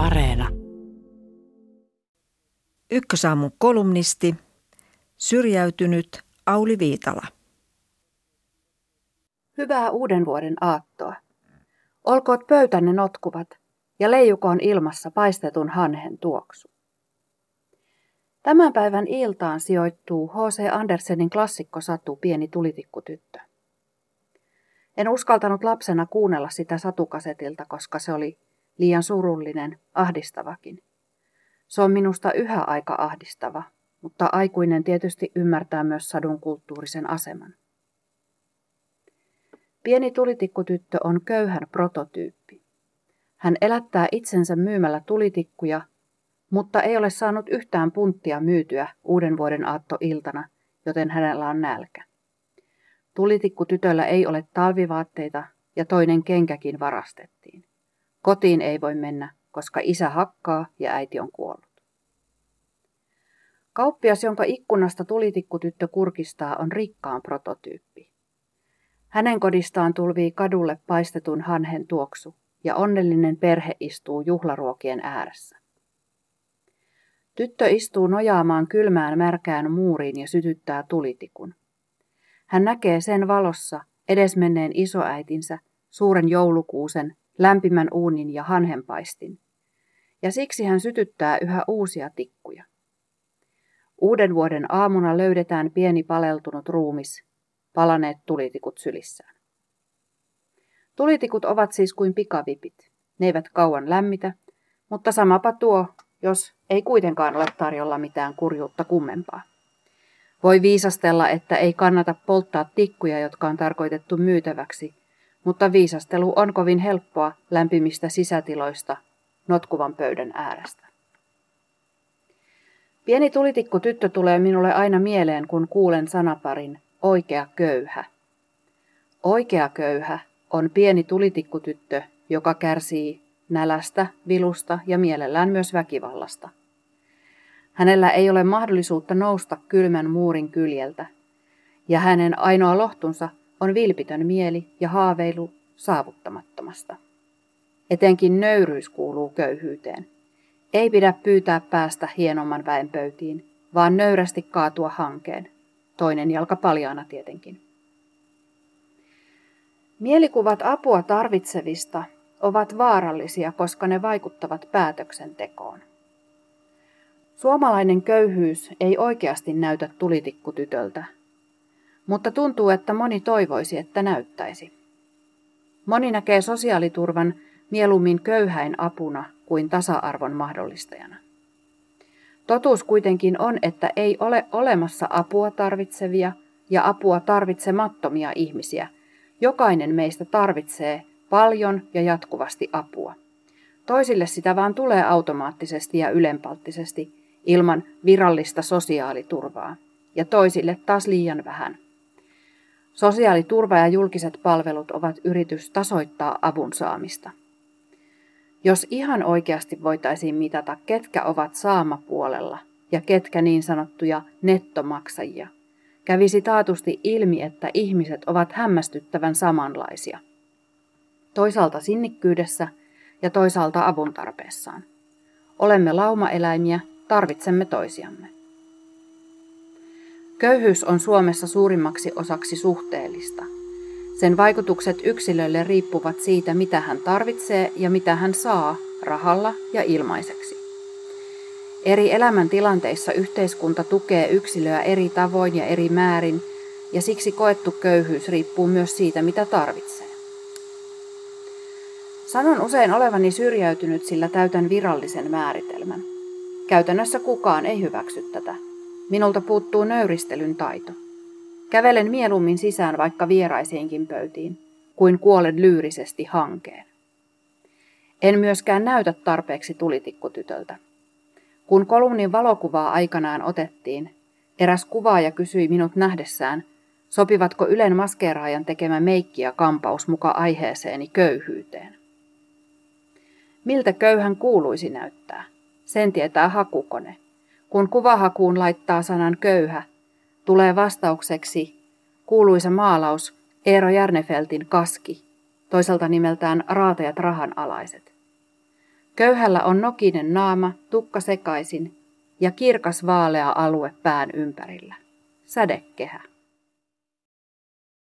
Areena. Ykkösaamun kolumnisti, syrjäytynyt Auli Viitala. Hyvää uuden vuoden aattoa. Olkoot pöytänne notkuvat ja leijukoon ilmassa paistetun hanhen tuoksu. Tämän päivän iltaan sijoittuu H.C. Andersenin klassikkosatu Pieni tulitikkutyttö. En uskaltanut lapsena kuunnella sitä satukasetilta, koska se oli liian surullinen, ahdistavakin. Se on minusta yhä aika ahdistava, mutta aikuinen tietysti ymmärtää myös sadun kulttuurisen aseman. Pieni tulitikkutyttö on köyhän prototyyppi. Hän elättää itsensä myymällä tulitikkuja, mutta ei ole saanut yhtään punttia myytyä uuden vuoden aattoiltana, joten hänellä on nälkä. Tulitikkutytöllä ei ole talvivaatteita ja toinen kenkäkin varastettiin. Kotiin ei voi mennä, koska isä hakkaa ja äiti on kuollut. Kauppias, jonka ikkunasta tulitikkutyttö kurkistaa, on rikkaan prototyyppi. Hänen kodistaan tulvii kadulle paistetun hanhen tuoksu ja onnellinen perhe istuu juhlaruokien ääressä. Tyttö istuu nojaamaan kylmään märkään muuriin ja sytyttää tulitikun. Hän näkee sen valossa edesmenneen isoäitinsä, suuren joulukuusen, lämpimän uunin ja hanhenpaistin. Ja siksi hän sytyttää yhä uusia tikkuja. Uuden vuoden aamuna löydetään pieni paleltunut ruumis, palaneet tulitikut sylissään. Tulitikut ovat siis kuin pikavipit. Ne eivät kauan lämmitä, mutta samapa tuo, jos ei kuitenkaan ole tarjolla mitään kurjuutta kummempaa. Voi viisastella, että ei kannata polttaa tikkuja, jotka on tarkoitettu myytäväksi, mutta viisastelu on kovin helppoa lämpimistä sisätiloista notkuvan pöydän äärestä. Pieni tulitikku tyttö tulee minulle aina mieleen, kun kuulen sanaparin oikea köyhä. Oikea köyhä on pieni tulitikkutyttö, joka kärsii nälästä, vilusta ja mielellään myös väkivallasta. Hänellä ei ole mahdollisuutta nousta kylmän muurin kyljeltä, ja hänen ainoa lohtunsa on vilpitön mieli ja haaveilu saavuttamattomasta. Etenkin nöyryys kuuluu köyhyyteen. Ei pidä pyytää päästä hienomman väen pöytiin, vaan nöyrästi kaatua hankeen. Toinen jalka paljaana tietenkin. Mielikuvat apua tarvitsevista ovat vaarallisia, koska ne vaikuttavat päätöksentekoon. Suomalainen köyhyys ei oikeasti näytä tulitikkutytöltä, mutta tuntuu, että moni toivoisi, että näyttäisi. Moni näkee sosiaaliturvan mieluummin köyhäin apuna kuin tasa-arvon mahdollistajana. Totuus kuitenkin on, että ei ole olemassa apua tarvitsevia ja apua tarvitsemattomia ihmisiä. Jokainen meistä tarvitsee paljon ja jatkuvasti apua. Toisille sitä vaan tulee automaattisesti ja ylenpalttisesti ilman virallista sosiaaliturvaa, ja toisille taas liian vähän. Sosiaaliturva ja julkiset palvelut ovat yritys tasoittaa avun saamista. Jos ihan oikeasti voitaisiin mitata, ketkä ovat saamapuolella ja ketkä niin sanottuja nettomaksajia, kävisi taatusti ilmi, että ihmiset ovat hämmästyttävän samanlaisia. Toisaalta sinnikkyydessä ja toisaalta avun tarpeessaan. Olemme laumaeläimiä, tarvitsemme toisiamme. Köyhyys on Suomessa suurimmaksi osaksi suhteellista. Sen vaikutukset yksilölle riippuvat siitä, mitä hän tarvitsee ja mitä hän saa rahalla ja ilmaiseksi. Eri elämäntilanteissa yhteiskunta tukee yksilöä eri tavoin ja eri määrin, ja siksi koettu köyhyys riippuu myös siitä, mitä tarvitsee. Sanon usein olevani syrjäytynyt, sillä täytän virallisen määritelmän. Käytännössä kukaan ei hyväksy tätä. Minulta puuttuu nöyristelyn taito. Kävelen mieluummin sisään vaikka vieraisiinkin pöytiin, kuin kuolen lyyrisesti hankeen. En myöskään näytä tarpeeksi tulitikkutytöltä. Kun kolumnin valokuvaa aikanaan otettiin, eräs kuvaaja kysyi minut nähdessään, sopivatko Ylen maskeeraajan tekemä meikki ja kampaus muka aiheeseeni köyhyyteen. Miltä köyhän kuuluisi näyttää? Sen tietää hakukone. Kun kuvahakuun laittaa sanan köyhä, tulee vastaukseksi kuuluisa maalaus Eero Järnefeltin Kaski, toiselta nimeltään Raatajat rahanalaiset. Köyhällä on nokinen naama, tukka sekaisin ja kirkas vaalea alue pään ympärillä. Sädekehä.